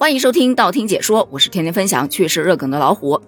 欢迎收听道听解说，我是天天分享趣事热梗的老虎。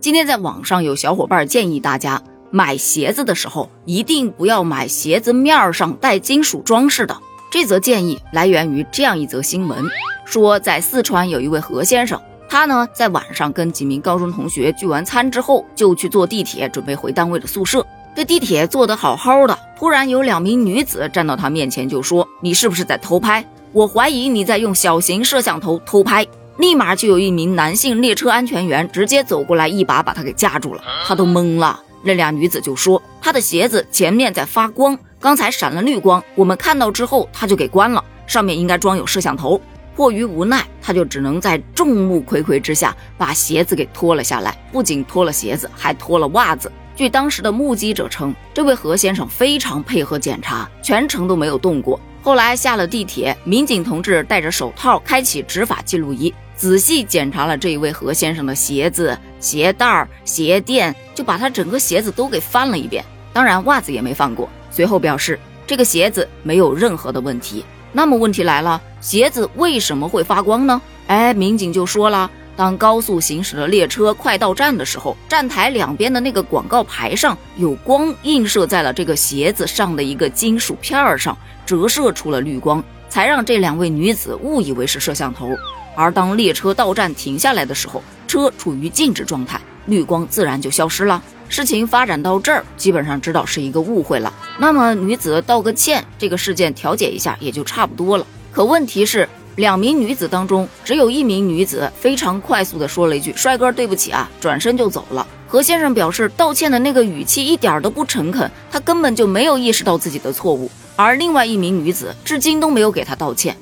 今天在网上有小伙伴建议大家买鞋子的时候，一定不要买鞋子面上带金属装饰的。这则建议来源于这样一则新闻，说在四川有一位何先生，他呢在晚上跟几名高中同学聚完餐之后，就去坐地铁准备回单位的宿舍。这地铁坐得好好的，突然有两名女子站到他面前就说：“你是不是在偷拍？”我怀疑你在用小型摄像头偷拍，立马就有一名男性列车安全员直接走过来，一把把他给架住了。他都懵了。那俩女子就说，他的鞋子前面在发光，刚才闪了绿光，我们看到之后他就给关了，上面应该装有摄像头。迫于无奈，他就只能在众目睽睽之下把鞋子给脱了下来，不仅脱了鞋子，还脱了袜子。据当时的目击者称，这位何先生非常配合检查，全程都没有动过。后来下了地铁，民警同志戴着手套，开启执法记录仪，仔细检查了这一位何先生的鞋子、鞋带、鞋垫，就把他整个鞋子都给翻了一遍。当然，袜子也没放过。随后表示，这个鞋子没有任何的问题。那么问题来了，鞋子为什么会发光呢？哎，民警就说了。当高速行驶的列车快到站的时候，站台两边的那个广告牌上有光映射在了这个鞋子上的一个金属片上，折射出了绿光，才让这两位女子误以为是摄像头。而当列车到站停下来的时候，车处于静止状态，绿光自然就消失了。事情发展到这儿，基本上知道是一个误会了。那么女子道个歉，这个事件调解一下也就差不多了。可问题是。两名女子当中，只有一名女子非常快速地说了一句“帅哥，对不起啊”，转身就走了。何先生表示，道歉的那个语气一点都不诚恳，他根本就没有意识到自己的错误。而另外一名女子至今都没有给他道歉。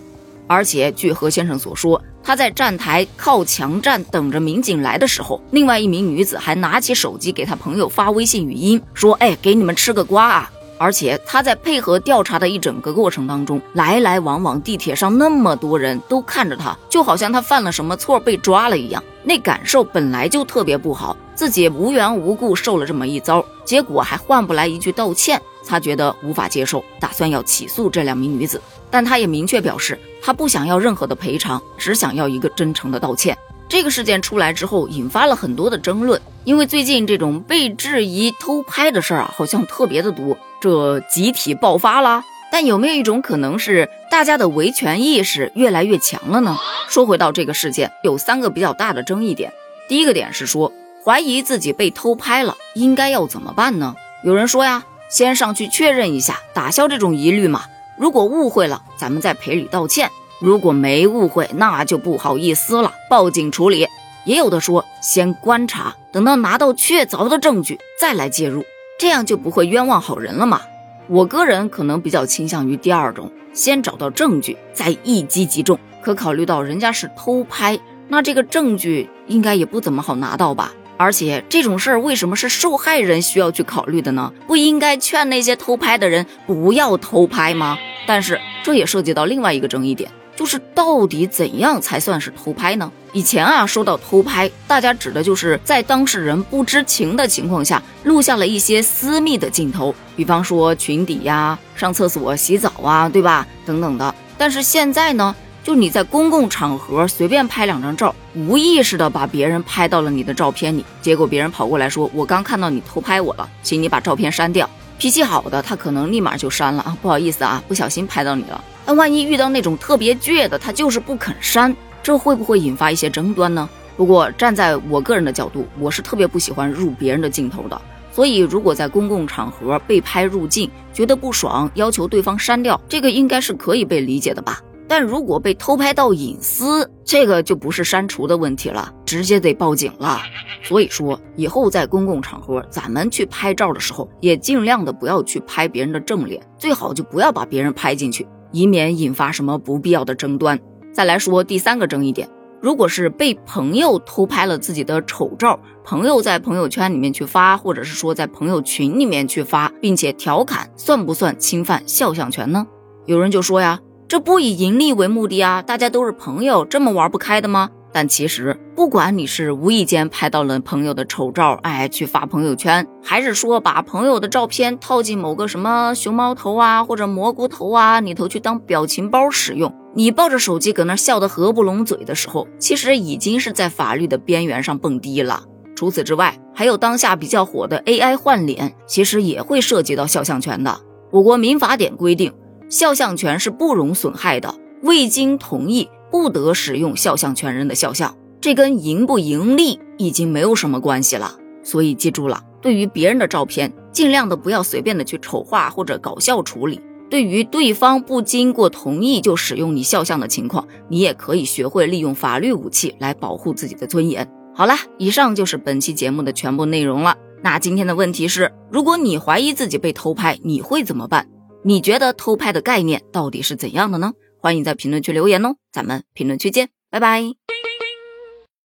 而且据何先生所说，他在站台靠墙站等着民警来的时候，另外一名女子还拿起手机给他朋友发微信语音，说：“哎，给你们吃个瓜啊。”而且他在配合调查的一整个过程当中，来来往往地铁上那么多人都看着他，就好像他犯了什么错被抓了一样，那感受本来就特别不好。自己无缘无故受了这么一遭，结果还换不来一句道歉，他觉得无法接受，打算要起诉这两名女子。但他也明确表示，他不想要任何的赔偿，只想要一个真诚的道歉。这个事件出来之后，引发了很多的争论，因为最近这种被质疑偷拍的事儿啊，好像特别的多。这集体爆发了，但有没有一种可能是大家的维权意识越来越强了呢？说回到这个事件，有三个比较大的争议点。第一个点是说，怀疑自己被偷拍了，应该要怎么办呢？有人说呀，先上去确认一下，打消这种疑虑嘛。如果误会了，咱们再赔礼道歉；如果没误会，那就不好意思了，报警处理。也有的说，先观察，等到拿到确凿的证据再来介入。这样就不会冤枉好人了嘛？我个人可能比较倾向于第二种，先找到证据，再一击即中。可考虑到人家是偷拍，那这个证据应该也不怎么好拿到吧？而且这种事儿为什么是受害人需要去考虑的呢？不应该劝那些偷拍的人不要偷拍吗？但是这也涉及到另外一个争议点。就是到底怎样才算是偷拍呢？以前啊，说到偷拍，大家指的就是在当事人不知情的情况下，录下了一些私密的镜头，比方说裙底呀、上厕所、洗澡啊，对吧？等等的。但是现在呢，就你在公共场合随便拍两张照，无意识的把别人拍到了你的照片里，结果别人跑过来说：“我刚看到你偷拍我了，请你把照片删掉。”脾气好的他可能立马就删了啊，不好意思啊，不小心拍到你了。那万一遇到那种特别倔的，他就是不肯删，这会不会引发一些争端呢？不过站在我个人的角度，我是特别不喜欢入别人的镜头的。所以如果在公共场合被拍入镜，觉得不爽，要求对方删掉，这个应该是可以被理解的吧？但如果被偷拍到隐私，这个就不是删除的问题了，直接得报警了。所以说，以后在公共场合，咱们去拍照的时候，也尽量的不要去拍别人的正脸，最好就不要把别人拍进去。以免引发什么不必要的争端。再来说第三个争议点，如果是被朋友偷拍了自己的丑照，朋友在朋友圈里面去发，或者是说在朋友群里面去发，并且调侃，算不算侵犯肖像权呢？有人就说呀，这不以盈利为目的啊，大家都是朋友，这么玩不开的吗？但其实，不管你是无意间拍到了朋友的丑照，哎，去发朋友圈，还是说把朋友的照片套进某个什么熊猫头啊或者蘑菇头啊里头去当表情包使用，你抱着手机搁那笑得合不拢嘴的时候，其实已经是在法律的边缘上蹦迪了。除此之外，还有当下比较火的 AI 换脸，其实也会涉及到肖像权的。我国民法典规定，肖像权是不容损害的，未经同意不得使用肖像权人的肖像。这跟盈不盈利已经没有什么关系了。所以记住了，对于别人的照片，尽量的不要随便的去丑化或者搞笑处理。对于对方不经过同意就使用你肖像的情况，你也可以学会利用法律武器来保护自己的尊严。好了，以上就是本期节目的全部内容了。那今天的问题是，如果你怀疑自己被偷拍，你会怎么办？你觉得偷拍的概念到底是怎样的呢？欢迎在评论区留言哦，咱们评论区见，拜拜。